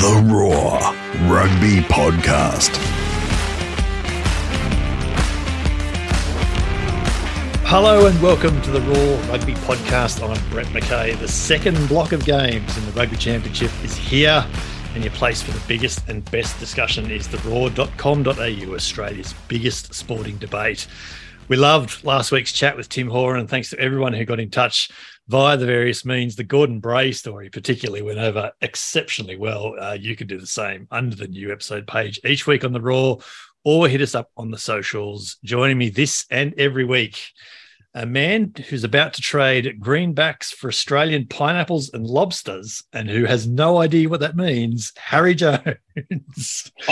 The Roar Rugby Podcast. Hello and welcome to the Roar Rugby Podcast. I'm Brett McKay. The second block of games in the Rugby Championship is here, and your place for the biggest and best discussion is the roar.com.au, Australia's biggest sporting debate. We loved last week's chat with Tim Horan, and thanks to everyone who got in touch via the various means. The Gordon Bray story, particularly, went over exceptionally well. Uh, you can do the same under the new episode page each week on the Roar, or hit us up on the socials. Joining me this and every week a man who's about to trade greenbacks for Australian pineapples and lobsters and who has no idea what that means, Harry Jones.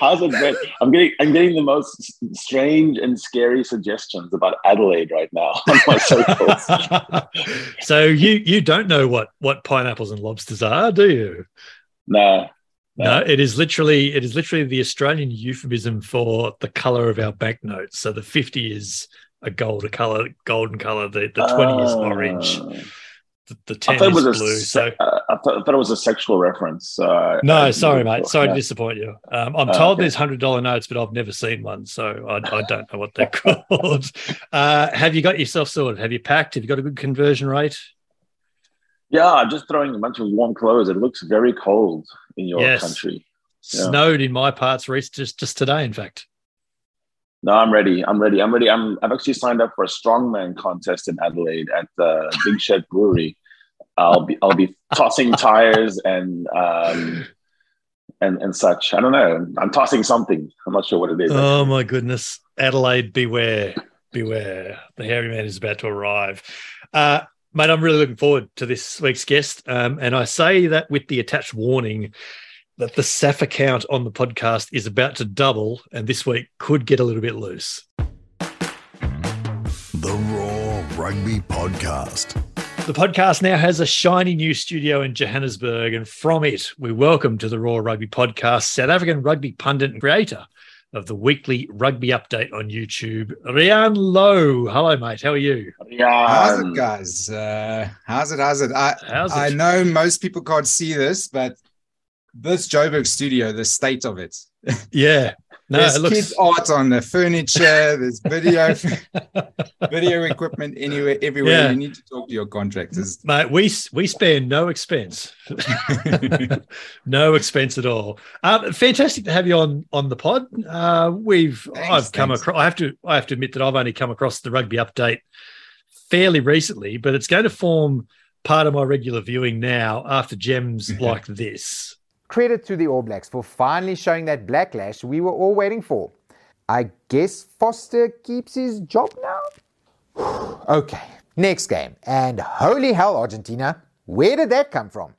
How's it been? I'm getting I'm getting the most strange and scary suggestions about Adelaide right now on my socials. so you you don't know what what pineapples and lobsters are, do you? No. No, it is literally it is literally the Australian euphemism for the color of our banknotes. So the 50 is a gold a color, golden color. The the twenty is orange. Uh, The, the ten I thought, it is blue. se- So uh, I, thought, I thought it was a sexual reference. Uh, no, sorry, mate. Sorry yeah. to disappoint you. Um, I'm Oh, told okay. there's hundred dollar notes, but I've never seen one, so I, I don't know what they're called. Uh, have you got yourself sorted? Have you packed? Have you got a good conversion rate? Yeah, I'm just throwing a bunch of warm clothes. It looks very cold in your Yes. country. Yeah. Snowed in my parts, Reese, just just today, in fact. No, I'm ready. I'm ready. I'm ready. I'm, I've actually signed up for a strongman contest in Adelaide at the Big Shed Brewery. I'll be I'll be tossing tires and um, and and such. I don't know. I'm tossing something. I'm not sure what it is. Oh my goodness. Adelaide, beware. Beware. The hairy man is about to arrive. Uh, mate, I'm really looking forward to this week's guest. Um, and I say that with the attached warning that the SAF account on the podcast is about to double and this week could get a little bit loose. The Roar Rugby Podcast. The podcast now has a shiny new studio in Johannesburg, and from it, we welcome to the Roar Rugby Podcast South African rugby pundit and creator of the weekly rugby update on YouTube, Riaan Louw. Hello, mate. How are you? Yeah. How's it, guys? Uh, how's it? How's it? I, How's it? I know most people can't see this, but this Joburg studio, the state of it. Yeah. No, there's it looks. kid art on the furniture. There's video, video equipment anywhere, everywhere. Yeah. You need to talk to your contractors. Mate, we we spare no expense, no expense at all. Um, fantastic to have you on on the pod. Uh, we've Thanks, I've come across. I have to I have to admit that I've only come across the rugby update fairly recently, but it's going to form part of my regular viewing now after gems like this. Credit to the All Blacks for finally showing that blacklash we were all waiting for. I guess Foster keeps his job now? okay, next game. And holy hell, Argentina, where did that come from?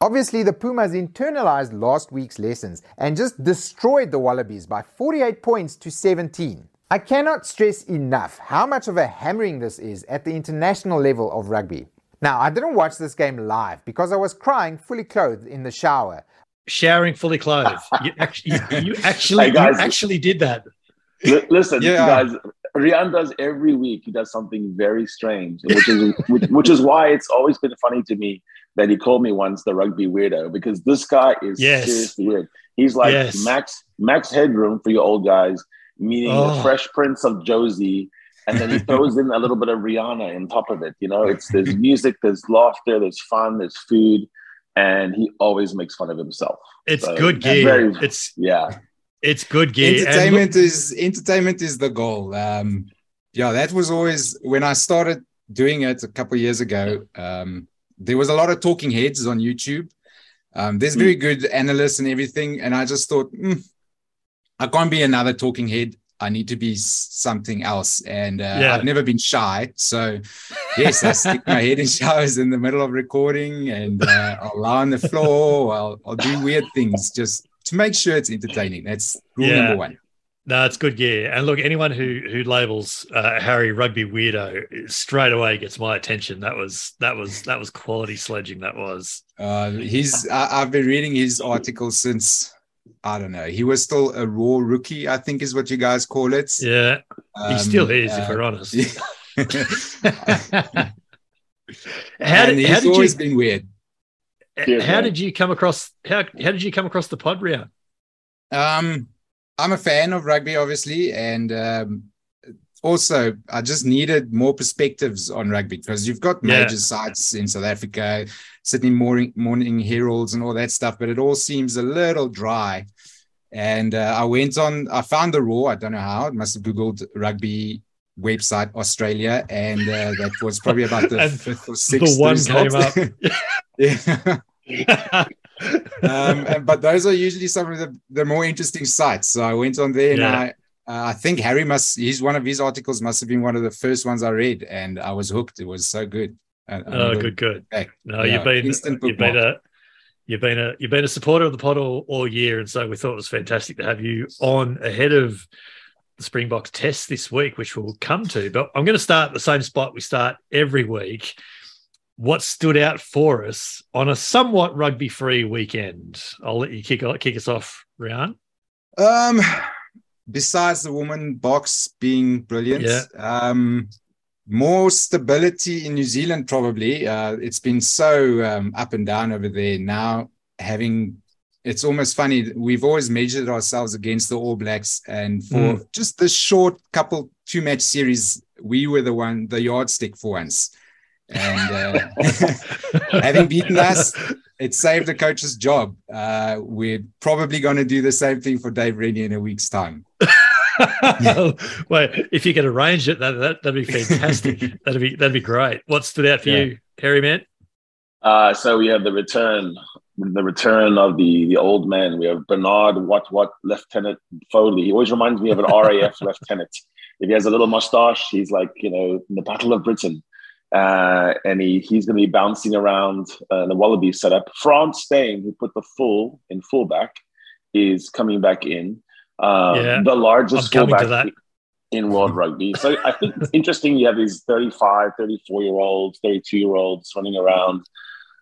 Obviously, the Pumas internalized last week's lessons and just destroyed the Wallabies by 48 points to 17. I cannot stress enough how much of a hammering this is at the international level of rugby. Now, I didn't watch this game live because I was crying fully clothed in the shower. Showering fully clothed. You actually, you, you actually, Hey, guys. you actually did that. Li- listen, Yeah. guys. Riaan does every week. He does something very strange, which is which, which is why it's always been funny to me that he called me once the rugby weirdo because this guy is Yes. seriously weird. He's like Yes. Max Max Headroom for you old guys, meaning Oh. the Fresh Prince of Josie, and then he throws in a little bit of Rihanna on top of it. You know, it's there's music, there's laughter, there's fun, there's food, and he always makes fun of himself. It's So, good game. very- It's Yeah, it's good game. And look- entertainment is entertainment is the goal. Um, yeah, that was always when I started doing it a couple of years ago. Um, there was a lot of talking heads on YouTube. Um, there's very good analysts and everything, and I just thought, "Hmm, I can't be another talking head. I need to be something else. And uh, Yeah. I've never been shy, so yes, I stick my head in showers in the middle of recording, and uh, I'll lie on the floor. I'll, I'll do weird things just to make sure it's entertaining. That's rule Yeah. number one. No, it's good gear. And look, anyone who who labels uh, Harry rugby weirdo straight away gets my attention. That was that was that was quality sledging. That was. Uh, he's I, I've been reading his article since I don't know. He was still a Roar rookie, I think is what you guys call it. Yeah, he Um, still is, if uh, we're honest. yeah. how did, he's how did you always been weird. Cheers, how mate. did you come across how how did you come across the pod round? Um, I'm a fan of rugby, obviously, and um, also I just needed more perspectives on rugby because you've got Yeah. major sites in South Africa, Sydney Morning Morning Heralds, and all that stuff, but it all seems a little dry. And uh, I went on, I found the Roar. I don't know how. I must have googled rugby website Australia, and uh, that was probably about the fifth or sixth. the one result. came up. yeah. um, and- but those are usually some of the, the more interesting sites. So I went on there and I, uh, I think Harry must, he's one of his articles must have been one of the first ones I read and I was hooked. It was so good. I- I oh, good, good. back. No, Yeah, you've been instant you've been a you've been a you've been a supporter of the pod all, all year, and so we thought it was fantastic to have you on ahead of the Springboks test this week, which we'll come to. But I'm going to start at the same spot we start every week. What stood out for us on a somewhat rugby-free weekend? I'll let you kick kick us off, Riaan. Um, besides the woman Boks being brilliant, Yeah. um, more stability in New Zealand probably. Uh, it's been so um, up and down over there. Now having, it's almost funny. We've always measured ourselves against the All Blacks, and for just this short couple two match series, we were the one, the yardstick for once. And uh, having beaten us, it saved the coach's job. Uh, we're probably going to do the same thing for Dave Rennie in a week's time. well, if you could arrange it, that, that that'd be fantastic. that'd be that'd be great. What stood out for Yeah. you, Harry man? Uh, so we have the return, the return of the the old man. We have Bernard What What Lieutenant Foley. He always reminds me of an RAF lieutenant. If he has a little mustache, he's like you know in the Battle of Britain, uh, and he he's going to be bouncing around uh, the Wallaby setup. Frans Steyn, who put the full in fullback, is coming back in. Um, Yeah, the largest I'm coming to fullback in world rugby. So I think it's interesting. You have these 35, 34 year olds, 32 year olds running around.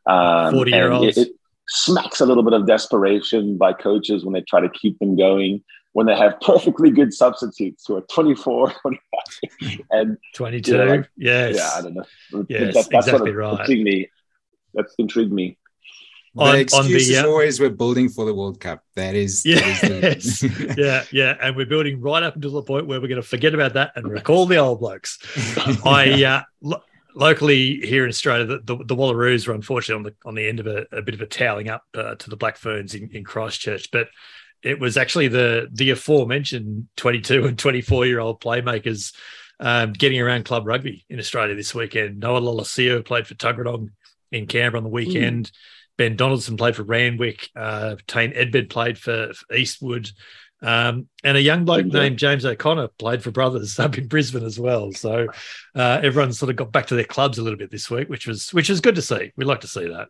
Um, 40 year olds. It, it smacks a little bit of desperation by coaches when they try to keep them going, when they have perfectly good substitutes who are 24, 25. And 22. You know, like- yes. yeah, I don't know. Yes, that's exactly what right. intrigued me. That's intrigued me. The On- on the, excuse is uh, always we're building for the World Cup. That is, that is Yes. the- yeah, yeah. And we're building right up until the point where we're going to forget about that and recall the old blokes. I uh, lo- locally here in Australia, the, the, the Wallaroos were unfortunately on the on the end of a, a bit of a toweling up uh, to the Black Ferns in, in Christchurch, but it was actually the the aforementioned 22 and 24 year old playmakers um, getting around club rugby in Australia this weekend. Noah Lolesio played for Tuggeranong in Canberra on the weekend. Ben Donaldson played for Randwick. Uh, Tane Edmed played for, for Eastwood. Um, and a young bloke Ginger. named James O'Connor played for Brothers up in Brisbane as well. So uh, everyone sort of got back to their clubs a little bit this week, which was which was good to see. We like to see that.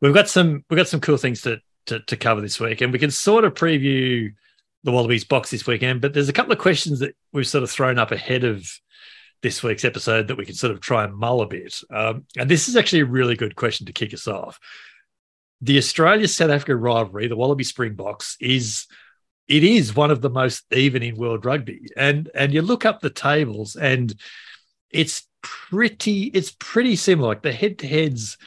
We've got some we've got some cool things to, to to cover this week, and we can sort of preview the Wallabies Boks this weekend. But there's a couple of questions that we've sort of thrown up ahead of this week's episode that we can sort of try and mull a bit. Um, and this is actually a really good question to kick us off. The Australia South Africa rivalry, the Wallaby Springboks, is it is one of the most even in world rugby. And and you look up the tables and it's pretty it's pretty similar. Like the head to heads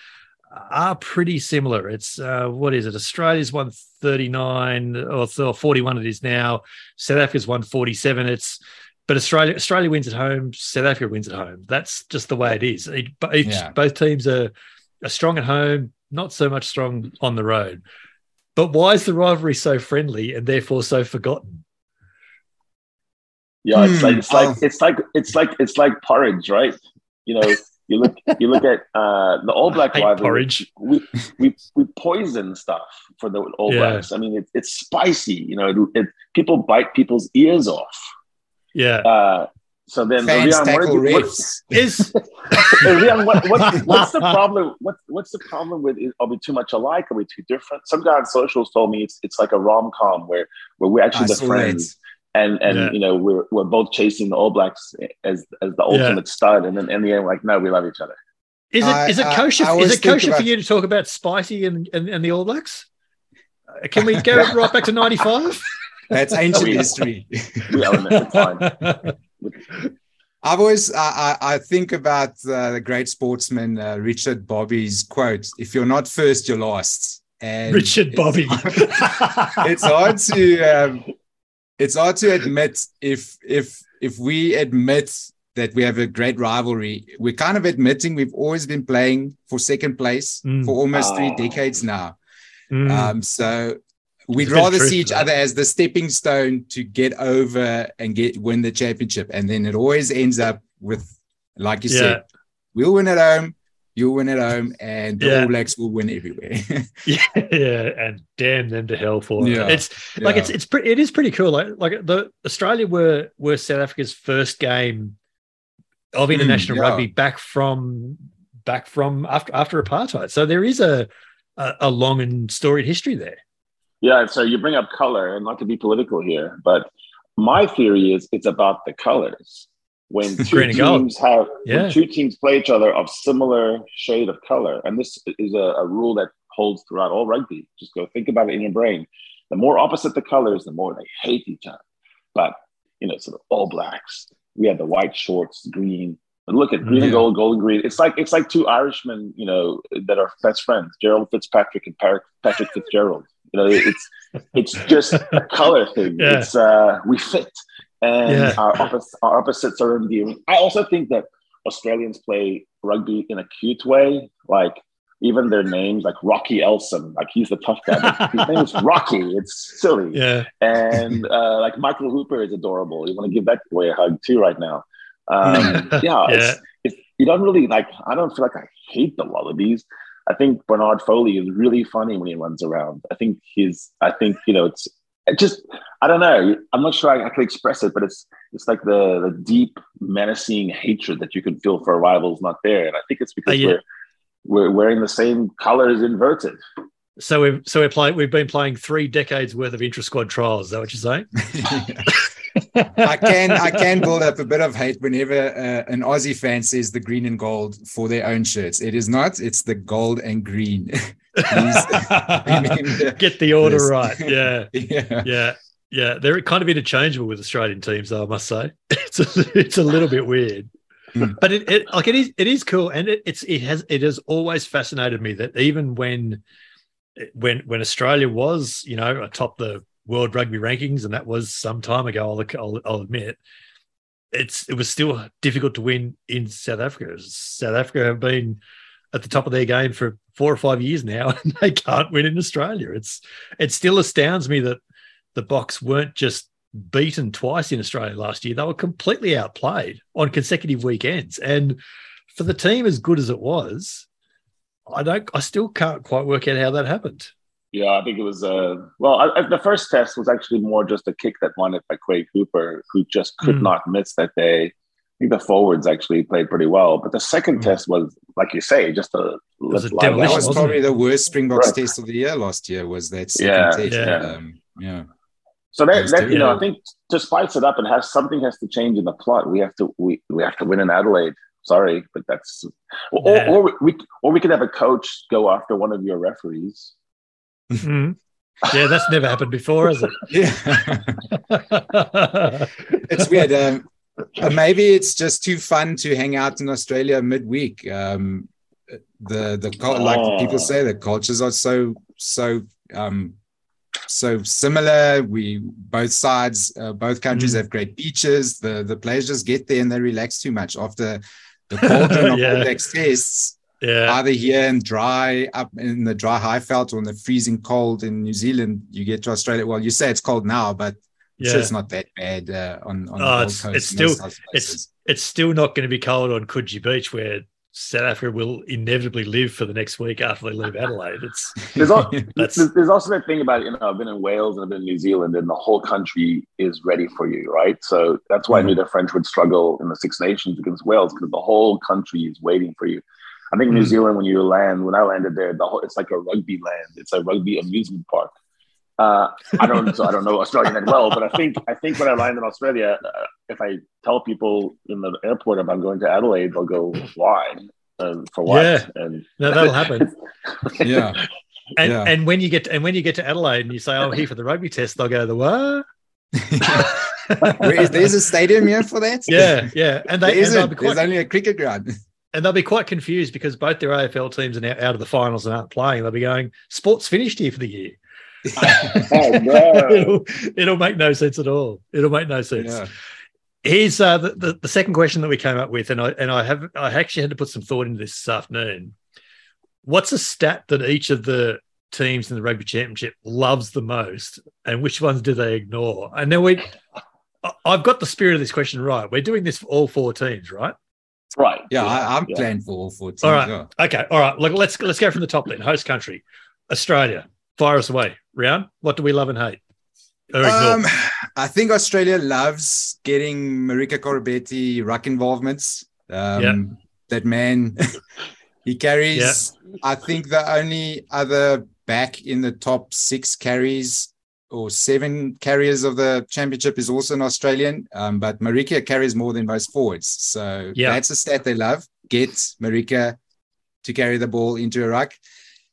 are pretty similar. It's uh, what is it? Australia's 139 or, or 41 it is now. South Africa's 147. It's but Australia Australia wins at home, South Africa wins at home. That's just the way it is. Each, each- Yeah. Both teams are, are strong at home, not so much strong on the road. But why is the rivalry so friendly and therefore so forgotten? Yeah, it's Hmm, like it's like I'll- it's like it's like it's like porridge, right? You know, you look you look at uh, the All Black I hate rivalry. porridge. we we we poison stuff for the All Yeah. Blacks. I mean, it, it's spicy. You know, it, it, people bite people's ears off. Yeah. Uh, so then, Fans Riaan, what tackle is- what- Is refs. Riaan, what, what, what's the problem? What, what's the problem with? Is, are we too much alike? Are we too different? Some guy on socials told me it's it's like a rom com where where we're actually I the saw friends, and and Yeah. you know we're we're both chasing the All Blacks as as the ultimate stud, and then in the end, like no, we love each other. is it I- is it kosher? I always is it think kosher for you to talk about spicy and, and, and the All Blacks? Uh, Can we go right back to '95? That's ancient We- history. We own it. It's fine. I've always I, I, I think about uh, the great sportsman uh, Richard Bobby's quote: "If you're not first, you're last." And Richard it's- Bobby. it's hard to um, it's hard to admit if if if we admit that we have a great rivalry we're kind of admitting we've always been playing for second place Mm. for almost three decades now Mm. um, so we'd There's a bit of rather see each other as the stepping stone to get over and get win the championship and then it always ends up with like you Yeah. said we'll win at home you'll win at home and the Yeah. all blacks will win everywhere yeah, yeah, and damn them to hell for Yeah. it. It's like Yeah. it's it's pretty it is pretty cool. Like like the Australia were were South Africa's first game of Mm, international yeah. rugby back from back from after after apartheid. So there is a a, a long and storied history there. Yeah, so you bring up color, and not to be political here, but my theory is it's about the colors. When two Green and teams have Yeah. when two teams play each other of similar shade of color, and this is a, a rule that holds throughout all rugby. Just go think about it in your brain. The more opposite the colors, the more they hate each other. But you know, sort of all blacks. We have the white shorts, green. But look at mm, green and Yeah. gold, gold and green. It's like it's like two Irishmen, you know, that are best friends, Gerald Fitzpatrick and Patrick Fitzgerald. You know, it's it's just a color thing. Yeah. It's uh, we fit, and Yeah. our, oppos- our opposites are endearing. I also think that Australians play rugby in a cute way, like even their names, like Rocky Elsom, like he's the tough guy. His name is Rocky. It's silly Yeah, and uh, like Michael Hooper is adorable. You want to give that boy a hug too right now. Um, yeah, It's, it's, you don't really like. I don't feel like I hate the Wallabies. I think Bernard Foley is really funny when he runs around. I think he's. I think you know it's. It just I don't know. I'm not sure I, I can express it, but it's it's like the the deep menacing hatred that you can feel for a rival is not there, and I think it's because Uh, yeah. we're we're wearing the same colors inverted. so we've so we're playing. We've been playing three decades worth of intra squad trials. Is that what you're saying? I can I can build up a bit of hate whenever uh, an Aussie fan says the green and gold for their own shirts. It is not. It's the gold and green. Get the order this. right. Yeah. yeah. Yeah, yeah, they're kind of interchangeable with Australian teams, though. I must say, it's a, it's a little bit weird, Hmm. but it, it like it is it is cool, and it, it's it has it has always fascinated me that even when when when Australia was you know atop the world rugby rankings, and that was some time ago, I'll, I'll, I'll admit, it's it was still difficult to win in South Africa. South Africa have been at the top of their game for four or five years now, and they can't win in Australia. It's it still astounds me that the Boks weren't just beaten twice in Australia last year. They were completely outplayed on consecutive weekends. And for the team as good as it was, I don't I still can't quite work out how that happened. Yeah, I think it was. Uh, well, I, I- the first test was actually more just a kick that won it by Quade Cooper, who just could Mm. not miss that day. I think the forwards actually played pretty well, but the second Mm. test was, like you say, just a was a That was wasn't probably it? the worst Springboks Right. test of the year last year. Was that second Yeah, test? yeah. Um, yeah. So that, that you know. I think to spice it up and have something has to change in the plot. We have to we, we have to win in Adelaide. Sorry, but that's or, Yeah. or, or we or we could have a coach go after one of your referees. Mhm. Yeah, that's never happened before, has Yeah. it's weird. Um, uh, maybe it's just too fun to hang out in Australia midweek. Um, the the cul- like people say, the cultures are so so um, so similar. We both sides, uh, both countries Mm. have great beaches. The the players just get there and they relax too much after the cauldron of Yeah. All Blacks tests. Yeah. Either here and dry up in the dry Highveld or in the freezing cold in New Zealand, you get to Australia. Well, you say it's cold now, but I'm sure it's not that bad uh, on, on the Oh, it's- Coast. it's still- types of places. It's it's still not going to be cold on Coogee Beach, where South Africa will inevitably live for the next week after they leave Adelaide. It's There's, there's, there's also that thing about you know I've been in Wales and I've been in New Zealand and the whole country is ready for you, right? So that's why I knew the French would struggle in the Six Nations against Wales because the whole country is waiting for you. I think New Mm. Zealand, when you land, when I landed there, the whole it's like a rugby land. It's a rugby amusement park. Uh, I don't, so I don't know Australia that well, but I think I think when I land in Australia, uh, if I tell people in the airport about going to Adelaide, they'll go, "Why? Um, for what?" Yeah. And no, that'll happen. yeah. And Yeah. and when you get to, and when you get to Adelaide and you say, "Oh, I'm here for the rugby test," they'll go, "The what?" Where is, there's a stadium here for that. yeah, yeah, and they and they'll isn't. There's only a cricket ground. And they'll be quite confused because both their AFL teams are now out of the finals and aren't playing. They'll be going, "Sports finished here for the year." oh no! it'll, it'll make no sense at all. It'll make no sense. Yeah. Here's uh, the, the the second question that we came up with, and I and I have I actually had to put some thought into this this afternoon. What's a stat that each of the teams in the rugby championship loves the most, and which ones do they ignore? And then we, I've got the spirit of this question right. We're doing this for all four teams, right? Right. Yeah, I, I'm yeah. playing for all four teams. All right. yeah. Okay, all right. Look, let's let's go from the top then. Host country, Australia. Fire us away. Round. What do we love and hate? Um, I think Australia loves getting Marika Koroibete ruck involvements. Um, Yeah. That man, he carries. I think the only other back in the top six carries or seven carriers of the championship is also an Australian. Um, but Marika carries more than most forwards. So Yeah. that's a stat they love. Get Marika to carry the ball into a ruck.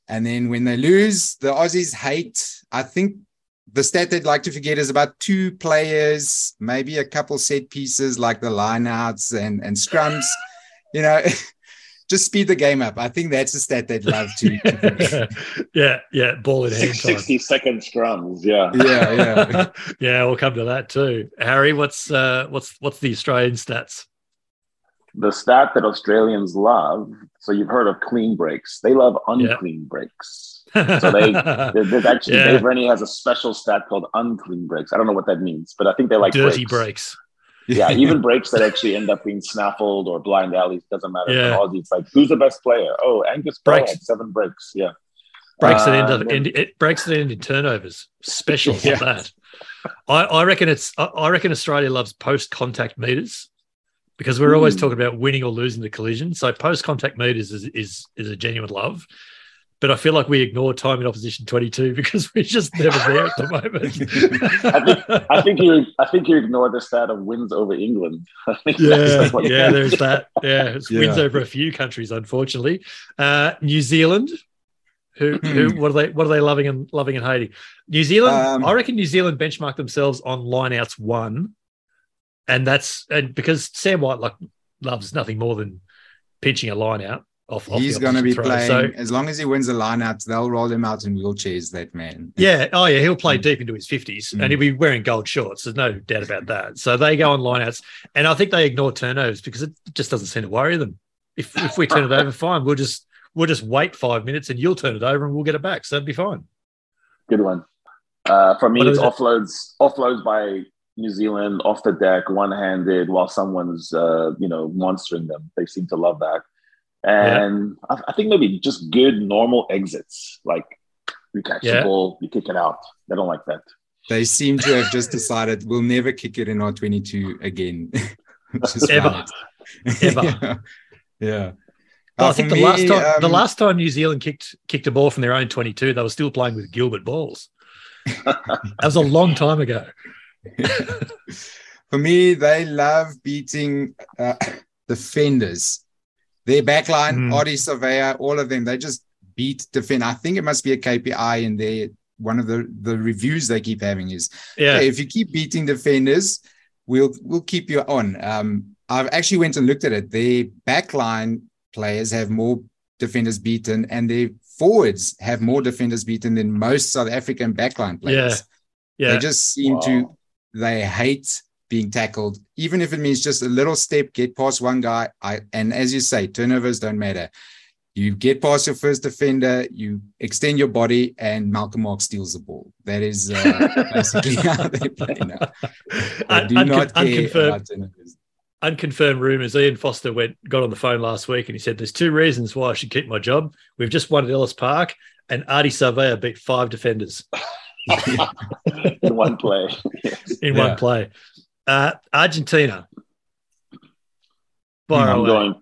And then when they lose, the Aussies hate, I think the stat they'd like to forget is about two players, maybe a couple set pieces like the lineouts and, and scrums. You know, just speed the game up. I think that's a stat they'd love to. to yeah, yeah. Ball in hand Six, time. 60 second scrums. Yeah. yeah, yeah. yeah, we'll come to that too. Harry, what's uh, what's what's the Australian stats? The stat that Australians love. So you've heard of clean breaks. They love unclean breaks. So they, there- there's actually Yeah. Dave Rennie has a special stat called unclean breaks. I don't know what that means, but I think they like dirty breaks. breaks. Yeah, even breaks that actually end up being snaffled or blind alleys doesn't matter. Yeah. For Aussie, it's like who's the best player? Oh, Angus Breaks. seven breaks. Yeah, Breaks that end Uh, up it breaks that end in turnovers. Special Yeah. for that. I, I reckon it's I, I reckon Australia loves post contact meters because we're always Hmm. talking about winning or losing the collision. So post contact meters is, is is a genuine love. But I feel like we ignore time in opposition 22 because we're just never there at the moment. I think you I think you ignore the stat of wins over England. I think yeah, that's yeah, there's that. Yeah, it's wins over a few countries, unfortunately. Uh, New Zealand, who, who, Hmm. what are they, what are they loving and loving and hating? New Zealand, Um, I reckon New Zealand benchmarked themselves on lineouts one, and that's and because Sam Whitelock loves nothing more than pinching a line out off. off He's going to be throw. playing, as long as he wins the lineouts, they'll roll him out in wheelchairs, that man. Yeah. Oh, yeah. He'll play Mm. deep into his 50s Mm. and he'll be wearing gold shorts. There's no doubt about that. So they go on lineouts. And I think they ignore turnovers because it just doesn't seem to worry them. If, if we turn it over, fine. We'll just we'll just wait five minutes and you'll turn it over and we'll get it back. So that'd be fine. Good one. Uh, for me, What it's is it? offloads offloads by New Zealand off the deck, one handed, while someone's uh, you know monstering them. They seem to love that, and I, I think maybe just good normal exits, like you catch Yeah. the ball, you kick it out. They don't like that. They seem to have just decided we'll never kick it in R22 again. Which is Ever. Ever. yeah. yeah. Well, Uh, I think for the last me, time the um, last time New Zealand kicked kicked a ball from their own 22, they were still playing with Gilbert balls. that was a long time ago. For me, they love beating uh, defenders. Their backline, Hmm. Ardie Savea, all of them, they just beat defend. I think it must be a KPI in there. One of the, the reviews they keep having is Yeah. "Hey, if you keep beating defenders, we'll we'll keep you on. Um, I've actually went and looked at it. Their backline players have more defenders beaten, and their forwards have more defenders beaten than most South African backline players. Yeah. They just seem to they hate being tackled, even if it means just a little step, get past one guy. I and as you say, turnovers don't matter. You get past your first defender, you extend your body, and Malcolm Marx steals the ball. That is uh, basically how they play now. They do uncon- not care unconfirmed, about turnovers. unconfirmed rumors. Ian Foster went got on the phone last week and he said, "There's two reasons why I should keep my job. We've just won at Ellis Park, and Ardie Savea beat five defenders in one play. Yes. in Yeah. one play." Uh, Argentina. Fire I'm away. going.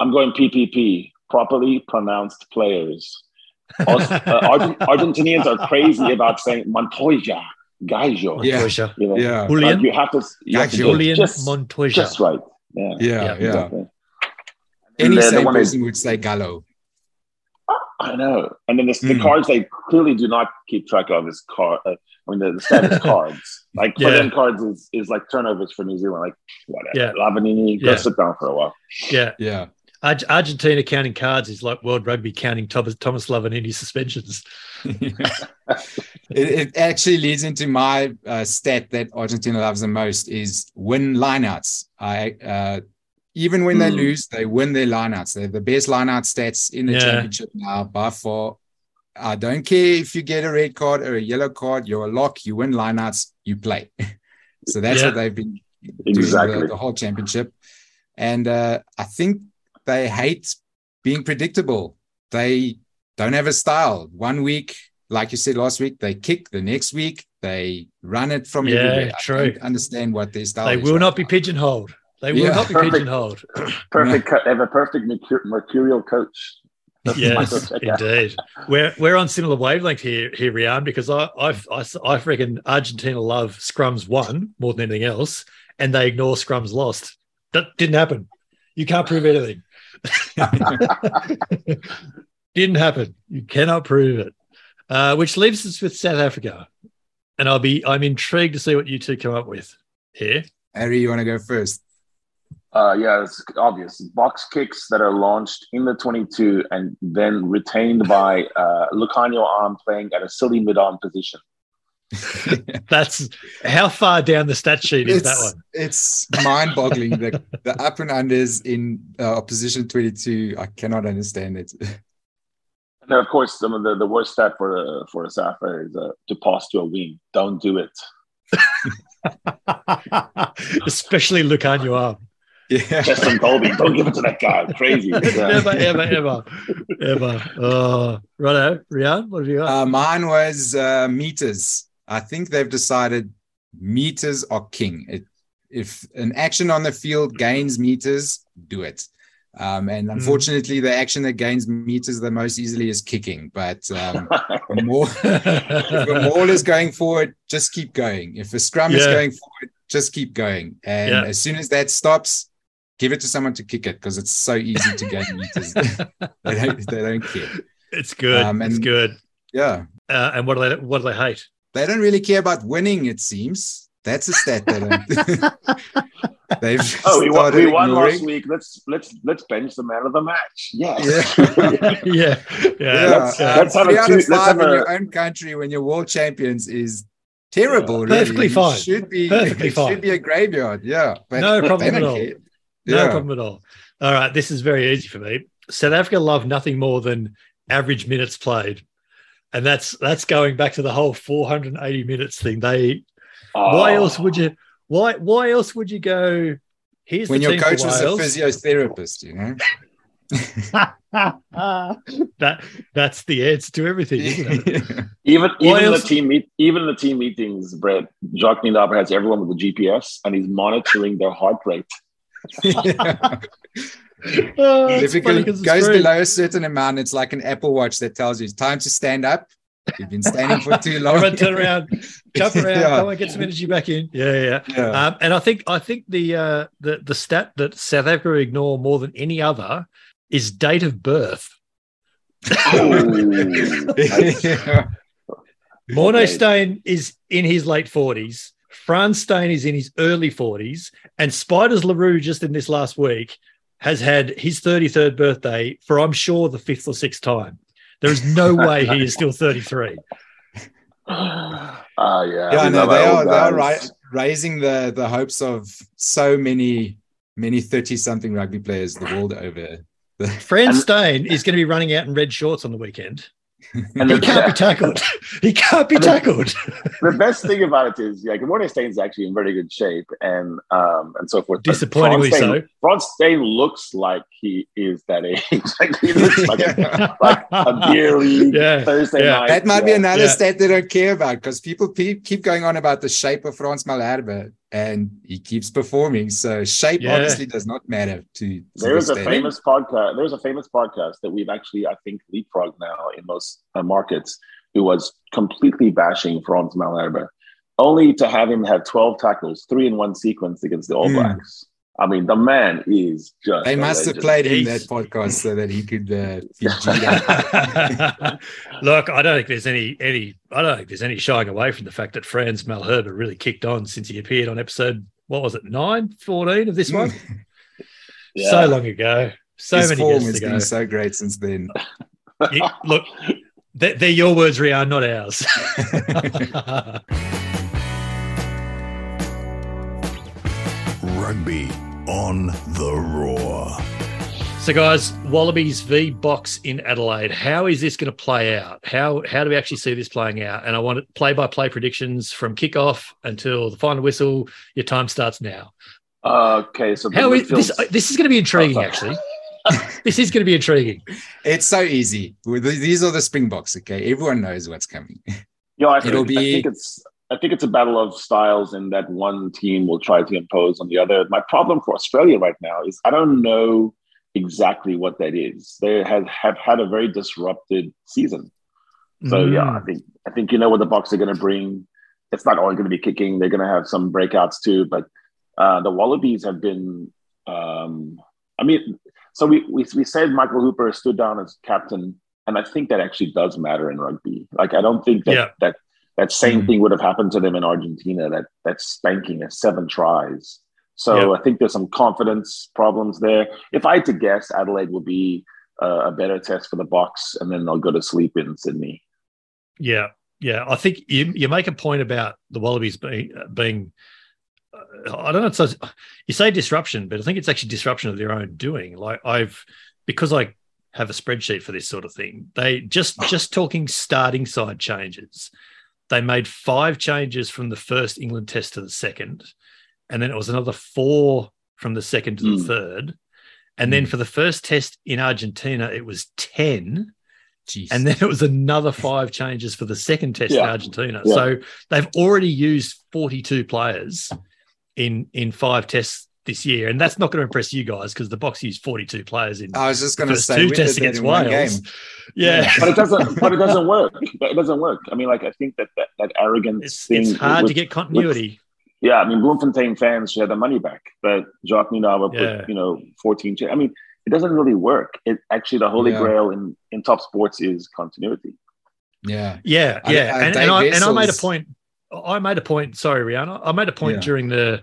I'm going PPP, properly pronounced players. Aus- uh, Argent- Argentinians are crazy about saying Montoya, Gallo. Yeah. Montoya. You know, Yeah, Julian, like you have to, you have to Julian just, Montoya. just right. Yeah, yeah, Yeah, yeah. exactly. Any And then the sane one is- person would say Gallo. I know. And then the, the Mm. cards they clearly do not keep track of is car, uh, I mean, the, the stat is cards. Like Yeah. for them, cards is, is like turnovers for New Zealand. Like whatever. Yeah. Lavanini, go Yeah. sit down for a while. Yeah. yeah. Ar- Argentina counting cards is like World Rugby counting Thomas, Thomas Lavanini suspensions. it, it actually leads into my uh, stat that Argentina loves the most is win lineouts. I uh, even when they Hmm. lose, they win their lineouts. They're the best lineout stats in the Yeah. championship now by far. I don't care if you get a red card or a yellow card, you're a lock, you win lineouts, you play. so that's Yeah. what they've been doing Exactly. the, the whole championship. And uh, I think they hate being predictable. They don't have a style. One week, like you said last week, they kick. The next week, they run it from Yeah, everywhere. true. I don't understand what their style They is will right not be now. pigeonholed. They will Yeah. not be Perfect. pigeonholed. Perfect. co- They have a perfect mercurial coach. Yes, indeed. We're we're on similar wavelength here, here, Riaan, because I I've, I I reckon Argentina love scrums won more than anything else, and they ignore scrums lost. That didn't happen. You can't prove anything. didn't happen. You cannot prove it. Uh, which leaves us with South Africa, and I'll be I'm intrigued to see what you two come up with here. Harry, you want to go first? Uh, yeah, it's obvious. Box kicks that are launched in the 22 and then retained by uh, Lukhanyo Am playing at a silly mid arm position. That's how far down the stat sheet is that it's, one? it's mind-boggling. the the up and unders in uh, opposition 22. I cannot understand it. And then, of course, some of the, the worst stat for uh, for a Safa is uh, to pass to a wing. Don't do it. Especially Lukhanyo Am. Yeah. Cheslin Kolbe, don't give it to that guy. Crazy. Yeah. never, ever, ever, ever. Oh, righto, Riaan, what have you got? Uh, mine was uh, meters. I think they've decided meters are king. It, if an action on the field gains meters, do it. Um, and unfortunately, the action that gains meters the most easily is kicking. But um, the more, if a maul is going forward, just keep going. If a scrum is going forward, just keep going. And Yeah. as soon as that stops, give it to someone to kick it because it's so easy to gain meters. they, don't, they don't care. it's good. Um, it's good. Yeah. Uh, and what do they what do they hate? They don't really care about winning, it seems. That's a stat they don't. They've Oh, we won, started we won last week. Let's let's let's bench the man of the match. Yes. Yeah. yeah, yeah. Yeah, let's- uh, let's have three out of five in a- your own country when you're world champions is terrible. really. Perfectly You fine. Should be Perfectly it fine. Should be a graveyard. Yeah, but No problem at all. care. No Yeah. problem at all. All right, this is very easy for me. South Africa love nothing more than average minutes played, and that's that's going back to the whole 480 minutes thing. They why Oh. else would you why why else would you go? Here's When the your team coach was a physiotherapist, you know. that that's the answer to everything, isn't it? Even Why even the team meet even the team meetings, Brett Jacques Nienaber has everyone with the GPS and he's monitoring their heart rate. Oh, if it funny goes 'cause it's true. below a certain amount, it's like an Apple Watch that tells you it's time to stand up. You've been standing for too long. Everyone turn around, jump around, Yeah. come on, get some energy back in. Yeah, yeah. Yeah. Um, and I think I think the uh, the the stat that South Africa ignore more than any other is date of birth. Oh, Yeah. Morne Okay. Is in his late forties. Frans Steyn is in his early forties, and Spiders le Roux just in this last week has had his thirty third birthday for I'm sure the fifth or sixth time. There is no way he is still thirty three. Ah, yeah. yeah, we no, they are they are guys. ri- raising the the hopes of so many many thirty something rugby players the world over. Franz And- Stein is going to be running out in red shorts on the weekend. And He can't be tackled. He can't be tackled. the best thing about it is, yeah, Morne Steyn's actually in very good shape and um and so forth. But Disappointingly Frans Steyn- so. Frans Steyn looks like he is that age. like he looks like a, like a beer league Yeah, Thursday yeah. night. That might be another Yeah. stat they don't care about because people pe- keep going on about the shape of Frans Malherbe and he keeps performing. So shape Yeah. obviously does not matter to. to There's this a day. famous podcast. There's a famous podcast that we've actually, I think, leapfrogged now in most uh, markets. Who was completely bashing Frans Malherbe, only to have him have 12 tackles, three in one sequence against the All Hmm. Blacks. I mean, the man is just. They must have played him that podcast so that he could uh, be G'd up. Look, I don't think there's any any I don't think there's any shying away from the fact that Frans Malherbe really kicked on since he appeared on episode what was it 9 14 of this one Yeah. so long ago so His many form years has ago been so great since then. You- look they're, they're your words Riaan not ours Rugby on the Roar. so guys Wallabies v Boks in Adelaide how is this going to play out how how do we actually see this playing out and I want play by play predictions from kickoff until the final whistle your time starts now Okay, so the How is this? Uh, this is going to be intriguing, Oh, actually. this is going to be intriguing. It's so easy. These are the Springboks, okay? Everyone knows what's coming. Yeah, I It'll think, I be- think it's I think it's a battle of styles, and that one team will try to impose on the other. My problem for Australia right now is I don't know exactly what that is. They have, have had a very disrupted season, so yeah, I Mm. think I think you know what the Boks are going to bring. It's not only going to be kicking; they're going to have some breakouts too. But uh, the Wallabies have been. Um, I mean, so we, we we said Michael Hooper stood down as captain, and I think that actually does matter in rugby. Like I don't think that Yeah. that that same Mm. thing would have happened to them in Argentina. That that spanking of seven tries. So Yeah. I think there's some confidence problems there. If I had to guess, Adelaide will be uh, a better test for the Boks, and then they'll go to sleep in Sydney. Yeah, yeah. I think you you make a point about the Wallabies being being. uh, I don't know. It's so, you say disruption, but I think it's actually disruption of their own doing. Like I've because I have a spreadsheet for this sort of thing. They just just talking starting side changes. They made five changes from the first England test to the second, and then it was another four from the second to the Mm. third. And then for the first test in Argentina, it was 10. Jeez. And then it was another five changes for the second test in Argentina. Yeah. So they've already used 42 players in in five tests this year. And that's not going to impress you guys because the Boks used 42 players in I was just going to say, two we did tests that against Wales. game. Yeah. but it doesn't. but it doesn't work. It doesn't work. I mean, like I think that that, that arrogance It's, thing. it's hard with- to get continuity. Yeah, I mean, Bloemfontein fans should have their money back, but Jacques Nienaber put you know 14. I mean, it doesn't really work. It actually the holy Yeah. grail in in top sports is continuity. Yeah. Yeah, yeah, I- and, and I and I made a point. I made a point. Sorry, Riaan. I made a point Yeah. during the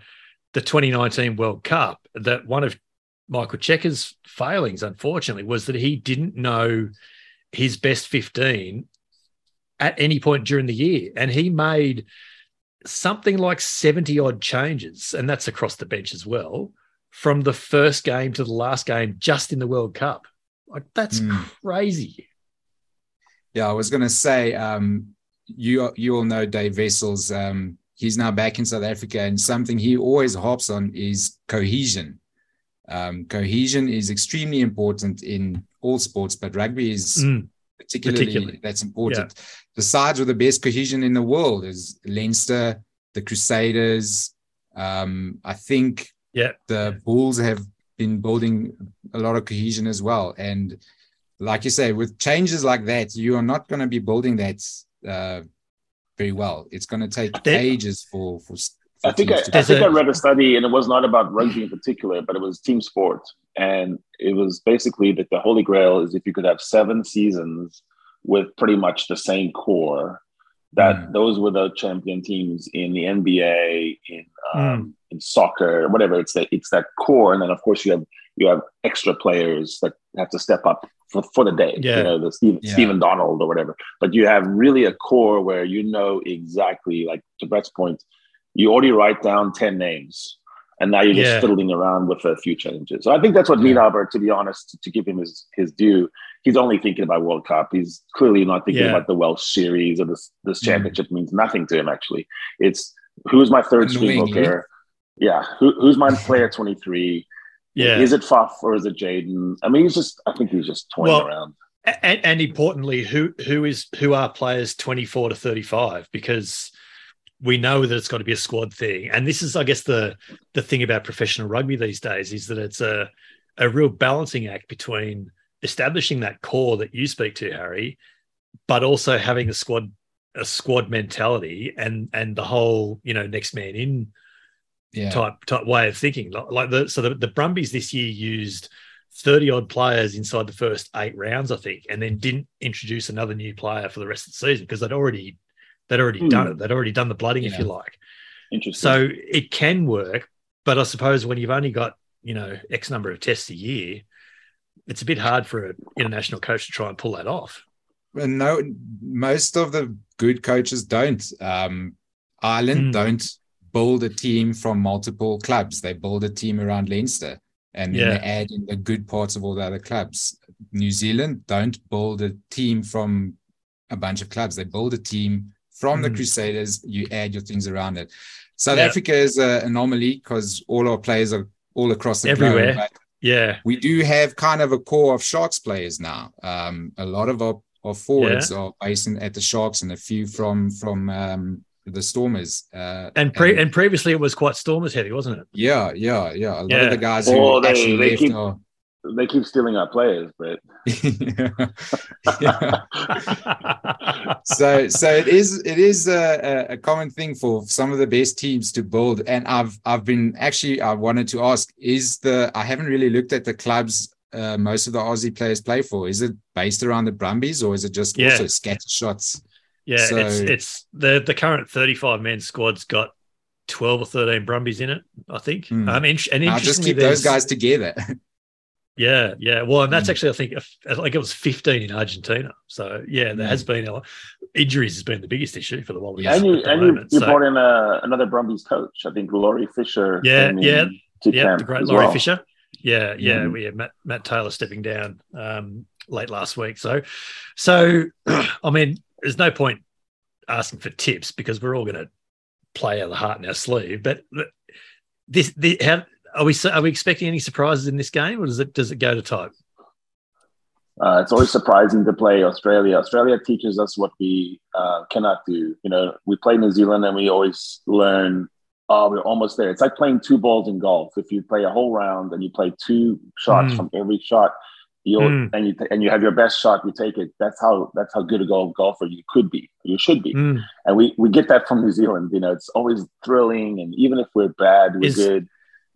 the 2019 World Cup that one of Michael Cheika's failings, unfortunately, was that he didn't know his best 15 at any point during the year, and he made something like 70 odd changes, and that's across the bench as well, from the first game to the last game, just in the World Cup. Like that's Mm. crazy. Yeah, I was going to say, um, you you all know Dave Vessels. Um, he's now back in South Africa, and something he always harps on is cohesion. Um, cohesion is extremely important in all sports, but rugby is Mm. particularly, Particularly. that's important. The sides with the best cohesion in the world is Leinster, the Crusaders. Um, I think Yeah. the Bulls have been building a lot of cohesion as well. And like you say, with changes like that, you are not going to be building that uh, very well. It's going to take There- ages for for. for I think I, to I think a- I read a study, and it was not about rugby in particular, but it was team sport, and it was basically that the holy grail is if you could have seven seasons with pretty much the same core. That Mm. those were the champion teams in the NBA, in um, in soccer, whatever. It's that it's that core, and then of course you have you have extra players that have to step up for, for the day. Yeah. You know, the Steve, Yeah. Stephen Donald or whatever. But you have really a core where you know exactly, like to Brett's point, you already write down 10 names and now you're just Yeah. fiddling around with a few changes. So I think that's what Yeah. Nienaber, to be honest, to give him his, his due, he's only thinking about World Cup. He's clearly not thinking Yeah. about the Welsh series or this, this Mm. championship means nothing to him, actually. It's who's my third string Annoyingly. hooker? Yeah. Who, who's my player 23? Yeah. Is it Faf or is it Jaden? I mean, he's just, I think he's just toying Well, around. and, and importantly, who who is who are players twenty four to thirty five? Because we know that it's got to be a squad thing, and this is, I guess, the the thing about professional rugby these days is that it's a a real balancing act between establishing that core that you speak to, Harry, but also having a squad a squad mentality and and the whole you know next man in Yeah. type type way of thinking. Like, like the so the, the Brumbies this year used 30 odd players inside the first eight rounds, I think, and then didn't introduce another new player for the rest of the season because they'd already they'd already Hmm. done it. They'd already done the blooding, if you like. Interesting. So it can work, but I suppose when you've only got, you know, X number of tests a year, it's a bit hard for an international coach to try and pull that off. And no, most of the good coaches don't. Um, Ireland Hmm. don't build a team from multiple clubs. They build a team around Leinster, and then Yeah. they add in the good parts of all the other clubs. New Zealand don't build a team from a bunch of clubs. They build a team from the Hmm. Crusaders. You add your things around it. South Yeah. Africa is an anomaly because all our players are all across the Everywhere. globe. Yeah. we do have kind of a core of Sharks players now. Um, a lot of our, our forwards are based in, at the Sharks, and a few from from um, the Stormers. Uh, And pre- and previously it was quite Stormers heavy, wasn't it? yeah, yeah, yeah. A lot Yeah. of the guys who they- actually they left keep- are. they keep stealing our players, but yeah. so so it is it is a, a- a common thing for some of the best teams to build and i've i've been actually i wanted to ask is the i haven't really looked at the clubs uh, most of the aussie players play for is it based around the brumbies or is it just Yeah. also scatter shots Yeah, So- it's it's the the current 35 man squad's got 12 or 13 Brumbies in it, I think. Hmm. Um, and, and now just keep those guys together Yeah, yeah. Well, and that's Hmm. actually, I think, like it was 15 in Argentina. So yeah, there Hmm. has been a, injuries has been the biggest issue for the Wallabies. and you and you, moment. you So, brought in uh, another Brumbies coach. I think Laurie Fisher. Yeah, yeah, to yeah, the great Laurie well. Fisher. Yeah, yeah. Mhm. We had Matt, Matt Taylor stepping down um, late last week. So, so I mean, there's no point asking for tips because we're all going to play out the heart in our sleeve. But this, the, how are we? Are we expecting any surprises in this game, or does it does it go to type? Uh, it's always surprising to play Australia. Australia teaches us what we uh, cannot do. You know, we play New Zealand and we always learn. Oh, we're almost there. It's like playing two balls in golf. If you play a whole round and you play two shots Mm. from every shot, you Mm. and you and you have your best shot, you take it. That's how that's how good a golf golfer you could be. You should be. Mm. And we we get that from New Zealand. You know, it's always thrilling, and even if we're bad, we're Is- good.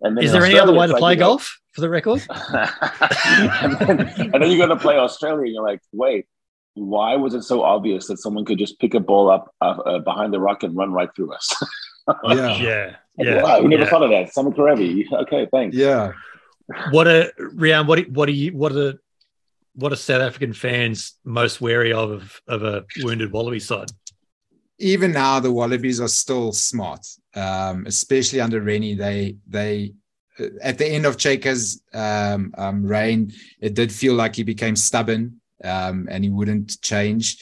And then Is in there any other Australia, way to like, play you know, golf for the record? and, then, and then you go to play Australia, and you're like, wait, why was it so obvious that someone could just pick a ball up uh, uh, behind the rock and run right through us? yeah Yeah, Like, yeah. wow, we never yeah. thought of that. Samu Kerevi. Okay, thanks. yeah What are Riaan? What what are you? What are what are South African fans most wary of of, a wounded Wallaby side? even now the Wallabies are still smart, um, especially under Rennie. They they uh, at the end of Cheika's um, um, reign, it did feel like he became stubborn um, and he wouldn't change.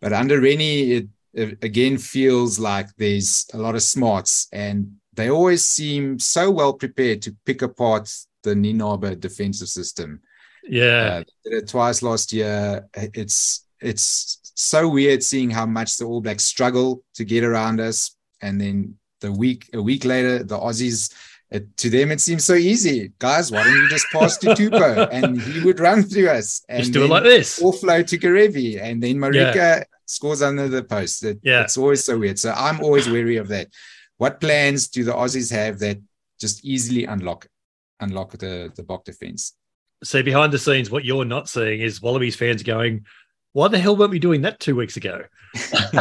But under Rennie, it, it again feels like there's a lot of smarts, and they always seem so well prepared to pick apart the Nienaber defensive system. Yeah, Uh, did it twice last year. It's it's so weird seeing how much the All Blacks struggle to get around us, and then the week a week later, the Aussies. It, to them, it seems so easy, guys. Why don't you just pass to Tupou and he would run through us and just do it like this. offload to Kerevi, and then Marika scores under the post. It- Yeah. it's always so weird. So I'm always wary of that. What plans do the Aussies have that just easily unlock unlock the the Bok defense? So behind the scenes, what you're not seeing is Wallabies fans going, "Why the hell weren't we doing that two weeks ago?"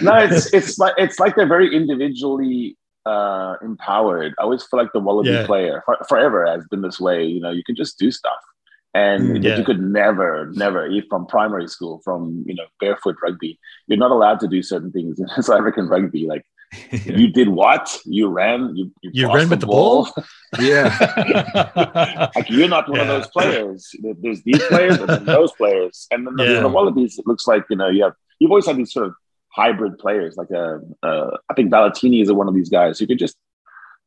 no, it's it's like it's like they're very individually uh, empowered. I always feel like the Wallaby Yeah. player for, forever has been this way. You know, you can just do stuff, and Mm, yeah. you could never, never, even from primary school, from you know barefoot rugby, you're not allowed to do certain things in South African rugby. Like you did what? You ran. You you, You ran with the ball? yeah. like you're not one of those players. There's these players and then those players, and then the, Yeah. the Wallabies. It looks like you know you have you've always had these sort of hybrid players. Like a, uh, I think Valetini is one of these guys who could just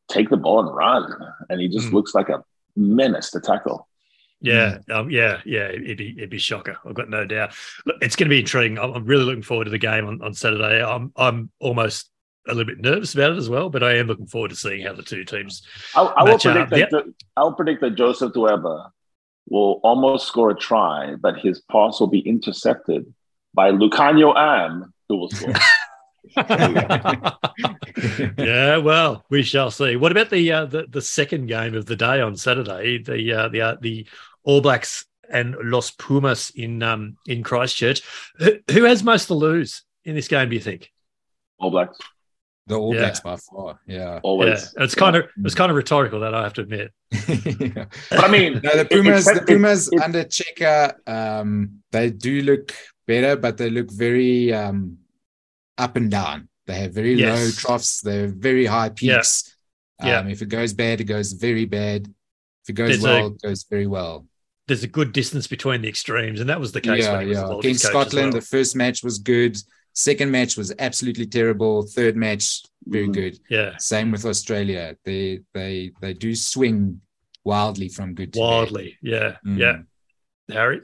take the ball and run, and he just Mm. looks like a menace to tackle. Yeah, um, yeah, yeah. It'd be it'd be shocker. I've got no doubt. Look, it's going to be intriguing. I'm, I'm really looking forward to the game on, on Saturday. I'm I'm almost a little bit nervous about it as well, but I am looking forward to seeing how the two teams. I, I will Match up, predict that. I'll predict that Joseph Dweba will almost score a try, but his pass will be intercepted by Lukhanyo Am, who will score. yeah, well, we shall see. What about the uh, the the second game of the day on Saturday? The uh, the uh, the All Blacks and Los Pumas in um in Christchurch. Who, who has most to lose in this game? Do you think? All Blacks. The All Yeah. Blacks by far. Yeah. Always. Yeah, it's kind of it's kind of rhetorical that I have to admit. Yeah. But I mean, No, the it- Pumas, it's- the Pumas it- it- under Cheika, um, they do look better, but they look very um, up and down. They have very Yes. low troughs. They're very high peaks. Yeah. Um, if it goes bad, it goes very bad. If it goes There's well, a- it goes very well. There's a good distance between the extremes, and that was the case yeah, when he was yeah. the Against Wallabies coach as Scotland, well. the first match was good. Second match was absolutely terrible. Third match, very Mhm. good. yeah, Same with Australia. They they they do swing wildly from good to bad. wildly. Yeah, Mm. yeah. Harry,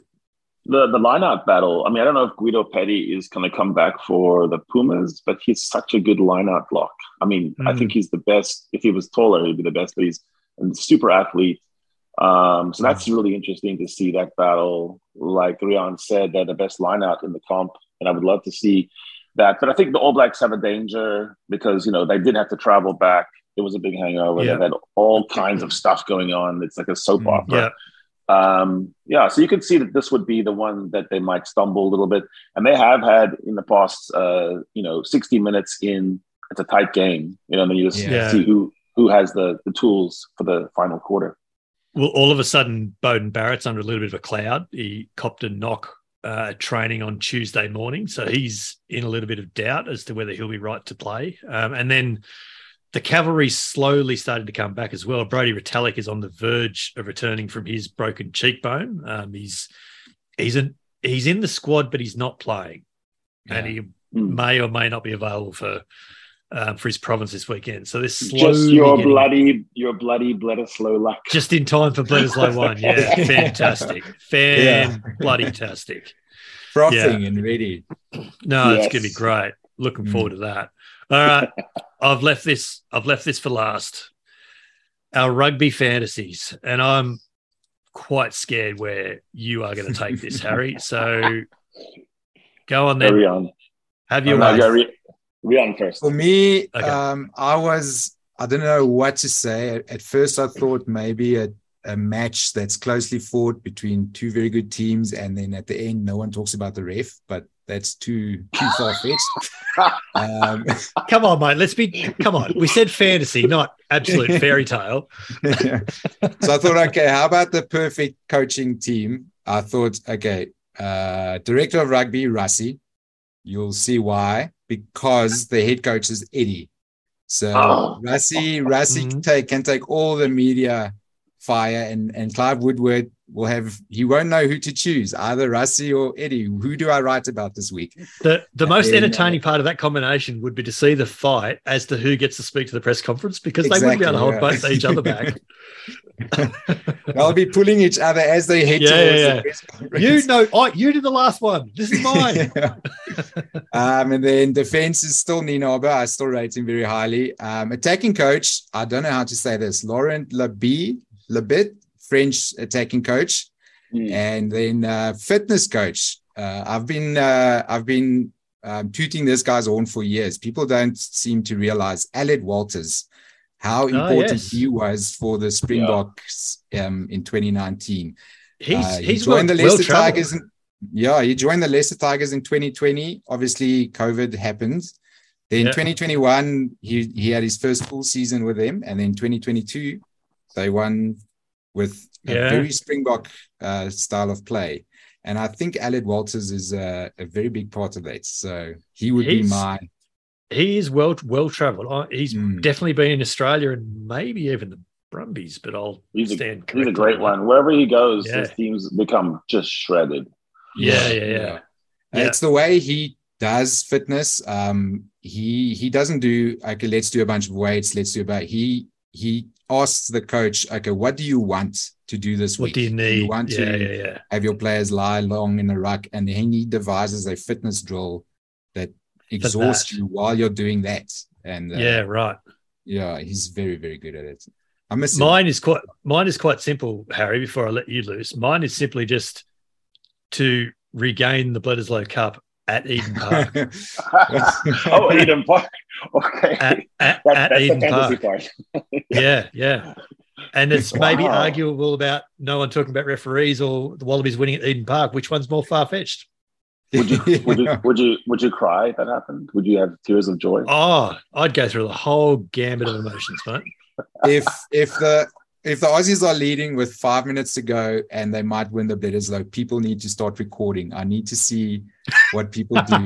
the the lineout battle. I mean, I don't know if Guido Petti is going to come back for the Pumas, but he's such a good lineout block. I mean, I Mm. think he's the best. If he was taller, he'd be the best. But he's a super athlete. Um, so that's really interesting to see that battle. Like Riaan said, they're the best lineout in the comp, and I would love to see that. But I think the All Blacks have a danger because you know they did have to travel back. It was a big hangover. Yeah. They've had all kinds of stuff going on. It's like a soap Mm. opera yeah, um, yeah, so you could see that this would be the one that they might stumble a little bit, and they have had in the past, uh, you know, sixty minutes in. It's a tight game, you know, and then you just Yeah. see who who has the the tools for the final quarter. Well, all of a sudden, Beauden Barrett's under a little bit of a cloud. He copped a knock uh, training on Tuesday morning, so he's in a little bit of doubt as to whether he'll be right to play. Um, and then the cavalry slowly started to come back as well. Brodie Retallick is on the verge of returning from his broken cheekbone. Um, he's he's in he's in the squad, but he's not playing, and he Mm. may or may not be available for um, for his province this weekend. So this Just your bloody, your bloody Bledisloe luck. just in time for Bledisloe one. Yeah, fantastic, fan bloody tastic. Frothing and ready. No, it's gonna be great. Looking Mm. forward to that. All right, I've left this. I've left this for last. Our rugby fantasies, and I'm quite scared where you are going to take this, Harry. So go on Go then. Riaan. Have your No, way. Go Ri- Riaan first. For me, Okay. um, I was I don't know what to say. At, at first, I thought maybe a, a match that's closely fought between two very good teams, and then at the end, no one talks about the ref, but that's too too far fetched. um, Come on, mate. Let's be. Come on. We said fantasy, not absolute fairy tale. so I thought, okay, how about the perfect coaching team? I thought, okay, uh, director of rugby, Rassie. You'll see why, because the head coach is Eddie. So Oh. Rassie, Rassie Mhm. can take can take all the media fire, and and Clive Woodward will have he won't know who to choose, either Rassie or Eddie. Who do I write about this week? The the most then, uh, entertaining part of that combination would be to see the fight as to who gets to speak to the press conference because they wouldn't be able to hold Exactly, both each other back. They'll be pulling each other as they head Yeah, towards yeah, the yeah. press conference. you know, oh, you did the last one. This is mine. Yeah. um, and then defense is still Nienaber. I still rate him very highly. Um, attacking coach, I don't know how to say this. Laurent Labi, Labit, French attacking coach, Mm. and then uh, fitness coach. Uh, I've been uh, I've been um, tooting this guy's horn for years. People don't seem to realize Aled Walters, how important yes. he was for the Springboks um, in 2019. He's Uh, he he's well, joined the well Leicester travelled. Tigers. In, yeah, he joined the Leicester Tigers in 2020. Obviously, COVID happened. Then Yeah. 2021, he he had his first full season with them, and then 2022, they won with a Yeah. very Springbok uh, style of play. And I think Aled Walters is a, a very big part of that. So he would be my He is well well travelled. Uh, He's Mm. definitely been in Australia and maybe even the Brumbies, but I'll He's a, stand he's a great one. Wherever he goes, Yeah. his teams become just shredded. Yeah, yeah, yeah. Yeah. It's the way he does fitness. Um, he he doesn't do okay. Let's do a bunch of weights. Let's do about. He he asks the coach, okay, what do you want to do this What week? do you need? you want yeah, to yeah, yeah. have your players lie long in the ruck, and then he devises a fitness drill that exhausts that. you while you're doing that. And uh, Yeah, right. yeah, he's very very good at it. I miss him. Mine is quite mine is quite simple, Harry. Before I let you loose, mine is simply just to regain the Bledisloe Cup at Eden Park. oh, Eden Park. Okay. At, at, That- at that's Eden the fantasy Park. part. Yeah, yeah. And it's maybe arguable about no one talking about referees or the Wallabies winning at Eden Park. Which one's more far fetched? Would you, would you would you would you cry if that happened? Would you have tears of joy? Oh, I'd go through the whole gambit of emotions, mate. if if the if the Aussies are leading with five minutes to go and they might win the Bledisloe, people need to start recording. I need to see what people do.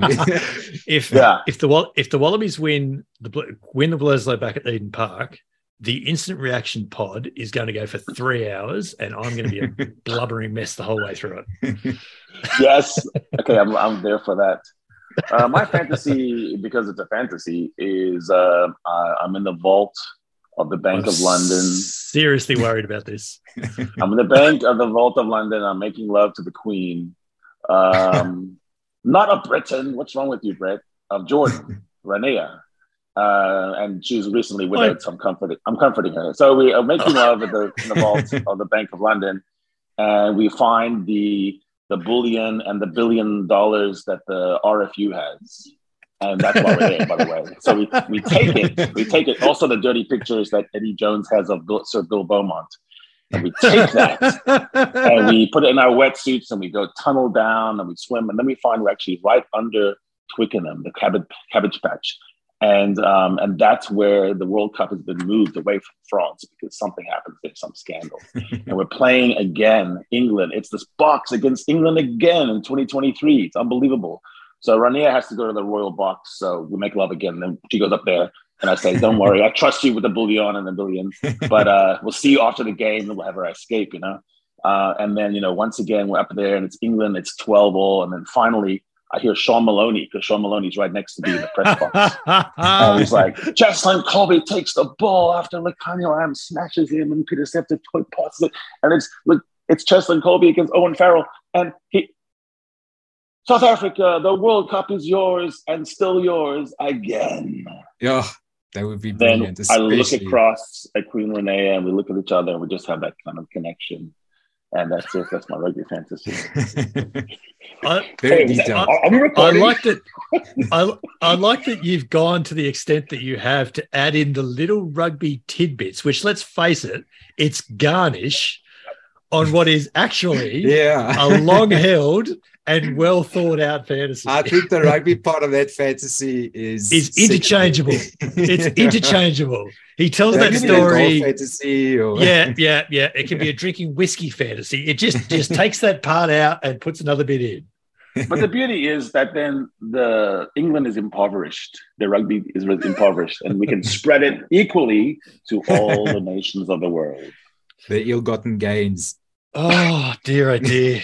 If Yeah. if the Wall- if the Wallabies win the Bl- win the Bledisloe back at Eden Park, the instant reaction pod is going to go for three hours, and I'm going to be a blubbering mess the whole way through it. yes. Okay, I'm I'm there for that. Uh, my fantasy, because it's a fantasy, is uh, I'm in the vault of the Bank I'm of London. Seriously worried about this. I'm in the bank of the vault of London. I'm making love to the Queen. Um, not of Britain. What's wrong with you, Brett? Of Jordan, Rania. Uh, and she was recently widowed, Wait. so I'm comforting. I'm comforting her. So we are making love at the, in the vault of the Bank of London, and we find the the bullion and the billion dollars that the RFU has, and that's why we're there, by the way. So we, we take it. We take it. Also, the dirty pictures that Eddie Jones has of Bill, Sir Bill Beaumont, and we take that and we put it in our wetsuits and we go tunnel down and we swim and then we find we're actually right under Twickenham, the cabbage cabbage patch, and um, and that's where the World Cup has been moved away from France because something happens there, some scandal, and we're playing again England. It's this box against England again in 2023. It's unbelievable. So Rania has to go to the royal box. So we make love again. Then she goes up there. And I say, "Don't worry, I trust you with the bullion and the billion, but uh, we'll see you after the game, and we'll have our escape." You know, uh, and then, you know, once again, we're up there and it's England, it's 12 all. And then finally, I hear Sean Maloney because Sean Maloney's right next to me in the press box. and he's like, Cheslin Kolbe takes the ball after Lukhanyo Am smashes him and Pieter-Steph du Toit passes it. And it's look, it's Cheslin Kolbe against Owen Farrell. And he South Africa, the World Cup is yours and still yours again. yeah, that would be Then. I look across at Queen Renee and we look at each other and we just have that kind of connection. And that's it. That's my rugby fantasy. I, Very Hey, detailed. are, are we I like that. I, I like that you've gone to the extent that you have to add in the little rugby tidbits, which let's face it, it's garnish on what is actually yeah. a long held and well thought out fantasy. I think the rugby part of that fantasy is Is interchangeable. It's interchangeable. He tells that That could be a golf story. fantasy or Yeah, yeah, yeah. It can be a drinking whiskey fantasy. It just just takes that part out and puts another bit in. But the beauty is that then the England is impoverished. The rugby is impoverished, and we can spread it equally to all the nations of the world. the ill-gotten gains. Oh dear, oh dear,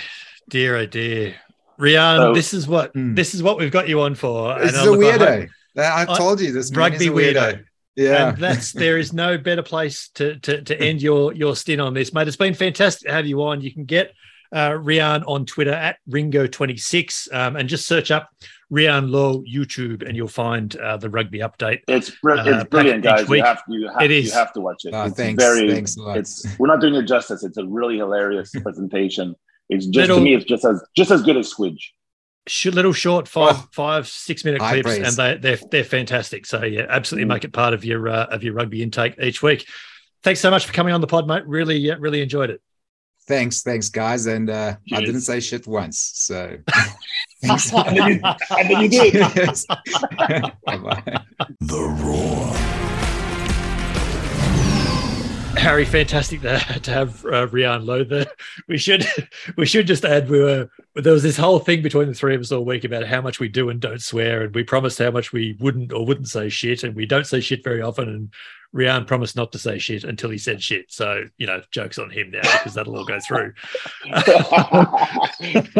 dear, oh dear. Riaan, So- this is what Hmm. this is what we've got you on for. This is I a look, I hope- weirdo. I, I- told you this Rugby is a weirdo. Yeah. And that's there is no better place to to to end your your stint on this, mate. It's been fantastic to have you on. You can get uh, Riaan on Twitter at Ringo26 um, and just search up Riaan Louw YouTube and you'll find uh, the rugby update. It's br- Uh, it's brilliant, guys. week. You have you have It you have to watch it. Ah, it's thanks, very thanks a lot. it's we're not doing it justice. It's a really hilarious presentation. It's just Little- to me, it's just as just as good as Squidge. Sh- little short five Oh. five six minute clips praise. and they they're they're fantastic. So yeah, absolutely Mm. make it part of your uh, of your rugby intake each week. Thanks so much for coming on the pod, mate. Really uh, really enjoyed it. Thanks, thanks, guys. And uh, I didn't say shit once. So and, then you, and then you did. Yes. The Roar. Harry, fantastic to, to have uh, Riaan there. We should we should just add we were there was this whole thing between the three of us all week about how much we do and don't swear, and we promised how much we wouldn't or wouldn't say shit, and we don't say shit very often. And Riaan promised not to say shit until he said shit. So you know, jokes on him now because that'll all go through.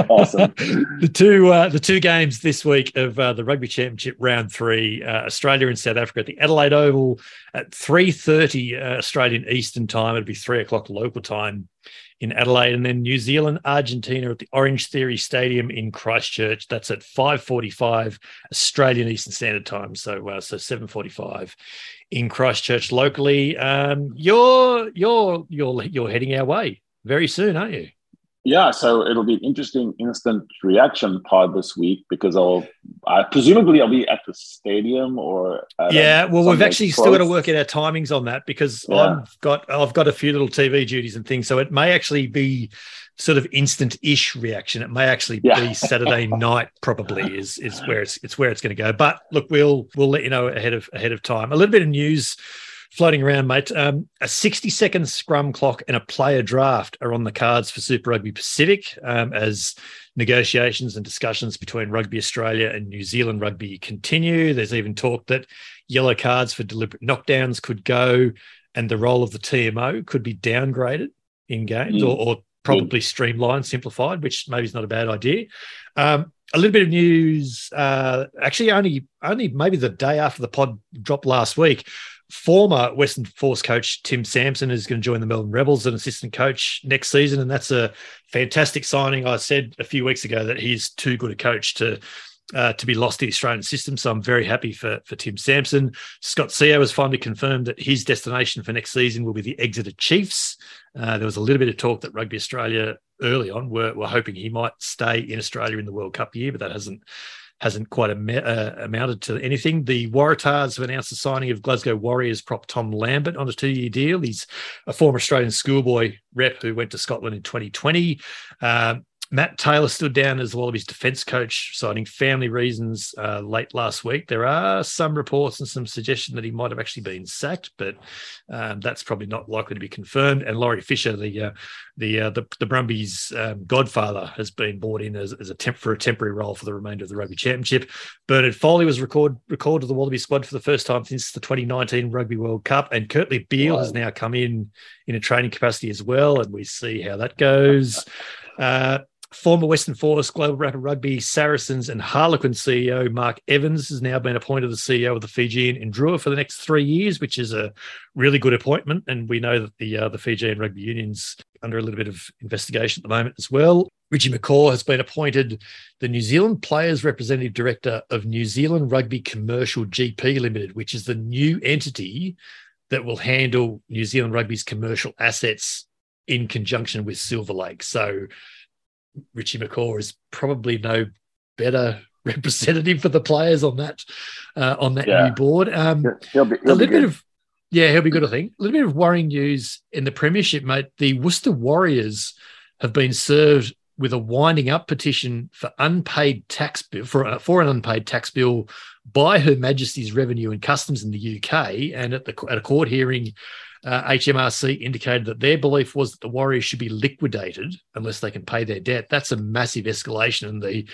awesome. the two uh, the two games this week of uh, the Rugby Championship round three, uh, Australia and South Africa at the Adelaide Oval at three thirty uh, Australian Eastern Time. It'll be three o'clock local time in Adelaide, and then New Zealand Argentina at the Orange Theory Stadium in Christchurch. That's at five forty five Australian Eastern Standard Time. So uh, so seven forty five in Christchurch locally. Um, you're you're you're you're heading our way very soon, aren't you? Yeah, so it'll be an interesting instant reaction pod this week because I'll, I presumably I'll be at the stadium or yeah. Well, we've actually close. still got to work out our timings on that because yeah. I've got I've got a few little TV duties and things, so it may actually be sort of instant-ish reaction. It may actually yeah. be Saturday night. Probably is is where it's it's where it's going to go. But look, we'll we'll let you know ahead of ahead of time. A little bit of news floating around, mate. Um, a 60 second scrum clock and a player draft are on the cards for Super Rugby Pacific um, as negotiations and discussions between Rugby Australia and New Zealand Rugby continue. There's even talk that yellow cards for deliberate knockdowns could go and the role of the TMO could be downgraded in games mm. or, or, probably mm. streamlined, simplified, which maybe is not a bad idea. Um, a little bit of news, uh, actually, only only maybe the day after the pod dropped last week former Western Force coach Tim Sampson is going to join the Melbourne Rebels as an assistant coach next season, and that's a fantastic signing. I said a few weeks ago that he's too good a coach to. Uh, to be lost to the Australian system. So I'm very happy for, for Tim Sampson. Scott Sio has finally confirmed that his destination for next season will be the Exeter Chiefs. Uh, there was a little bit of talk that Rugby Australia early on were, were hoping he might stay in Australia in the World Cup year, but that hasn't hasn't quite am- uh, amounted to anything. The Waratahs have announced the signing of Glasgow Warriors prop Tom Lambert on a two-year deal. He's a former Australian schoolboy rep who went to Scotland in 2020. Um, Matt Taylor stood down as the Wallabies defence coach, citing family reasons uh, late last week. There are some reports and some suggestion that he might have actually been sacked, but um, that's probably not likely to be confirmed. And Laurie Fisher, the uh, the, uh, the the Brumbies' um, godfather, has been brought in as, as a temp for a temporary role for the remainder of the Rugby Championship. Bernard Foley was record recalled to the Wallaby squad for the first time since the 2019 Rugby World Cup, and Kurtley Beale wow. has now come in in a training capacity as well, and we see how that goes. Uh, Former Western Force, Global Rugby, Saracens, and Harlequin CEO Mark Evans has now been appointed the CEO of the Fijian Drua for the next three years, which is a really good appointment. And we know that the uh, the Fijian Rugby Union's under a little bit of investigation at the moment as well. Richie McCaw has been appointed the New Zealand Players Representative Director of New Zealand Rugby Commercial GP Limited, which is the new entity that will handle New Zealand Rugby's commercial assets in conjunction with Silver Lake. So Richie McCaw is probably no better representative for the players on that uh, on that yeah. new board. Um, he'll be, he'll a little bit of yeah, he'll be good. I think a little bit of worrying news in the premiership, mate. The Worcester Warriors have been served with a winding up petition for unpaid tax bill for, uh, for an unpaid tax bill by Her Majesty's Revenue and Customs in the UK, and at the at a court hearing uh, HMRC indicated that their belief was that the Warriors should be liquidated unless they can pay their debt. That's a massive escalation, and the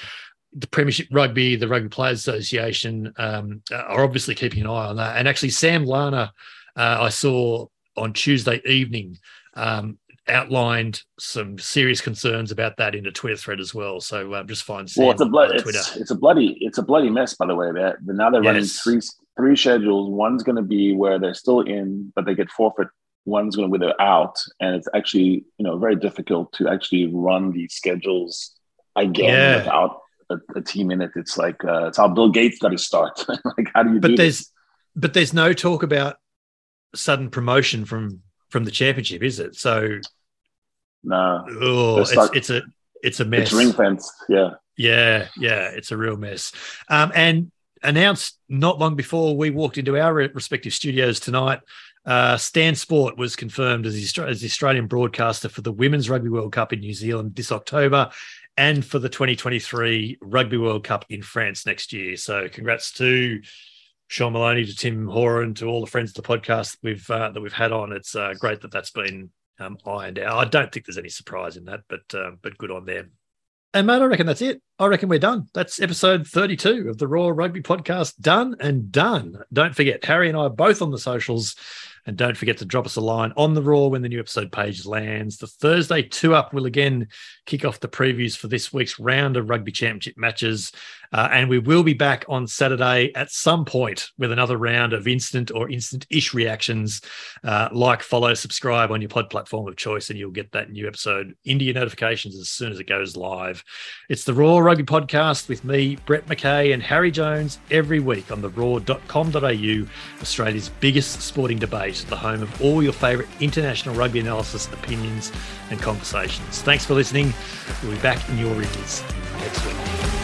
the Premiership Rugby, the Rugby Players Association um, are obviously keeping an eye on that. And actually, Sam Larner, uh, I saw on Tuesday evening, um, outlined some serious concerns about that in a Twitter thread as well. So um, just find Sam well, it's a bloody, it's, it's, a bloody, it's a bloody mess. By the way, that now they're running three three schedules. One's going to be where they're still in, but they get forfeit. One's going to be they're out, and it's actually you know very difficult to actually run these schedules again yeah. without a, a, team in it. It's like uh, it's how Bill Gates got to start. like how do you? But do there's this? but there's no talk about sudden promotion from from the championship, is it? So no, oh, it's, it's a it's a mess. It's ring fence, yeah. Yeah, yeah, it's a real mess. Um, and announced not long before we walked into our respective studios tonight. Uh, Stan Sport was confirmed as the, as the Australian broadcaster for the Women's Rugby World Cup in New Zealand this October and for the 2023 Rugby World Cup in France next year. So, congrats to Sean Maloney, to Tim Horan, to all the friends of the podcast we've uh, that we've had on. It's uh, great that that's been um, ironed out. I don't think there's any surprise in that, but uh, but good on them. And mate, I reckon that's it. I reckon we're done. That's episode 32 of the Roar Rugby Podcast. Done and done. Don't forget, Harry and I are both on the socials. And don't forget to drop us a line on the Roar when the new episode page lands. The Thursday two up will again kick off the previews for this week's round of rugby championship matches. Uh, and we will be back on Saturday at some point with another round of instant or instant ish reactions. Uh, like, follow, subscribe on your pod platform of choice, and you'll get that new episode into your notifications as soon as it goes live. It's the Roar Rugby Podcast with me, Brett McKay, and Harry Jones every week on the roar.com.au, Australia's biggest sporting debate the home of all your favourite international rugby analysis, opinions, and conversations. Thanks for listening. We'll be back in your ears next week.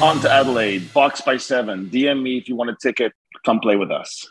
On to Adelaide, box by seven. DM me if you want a ticket. Come play with us.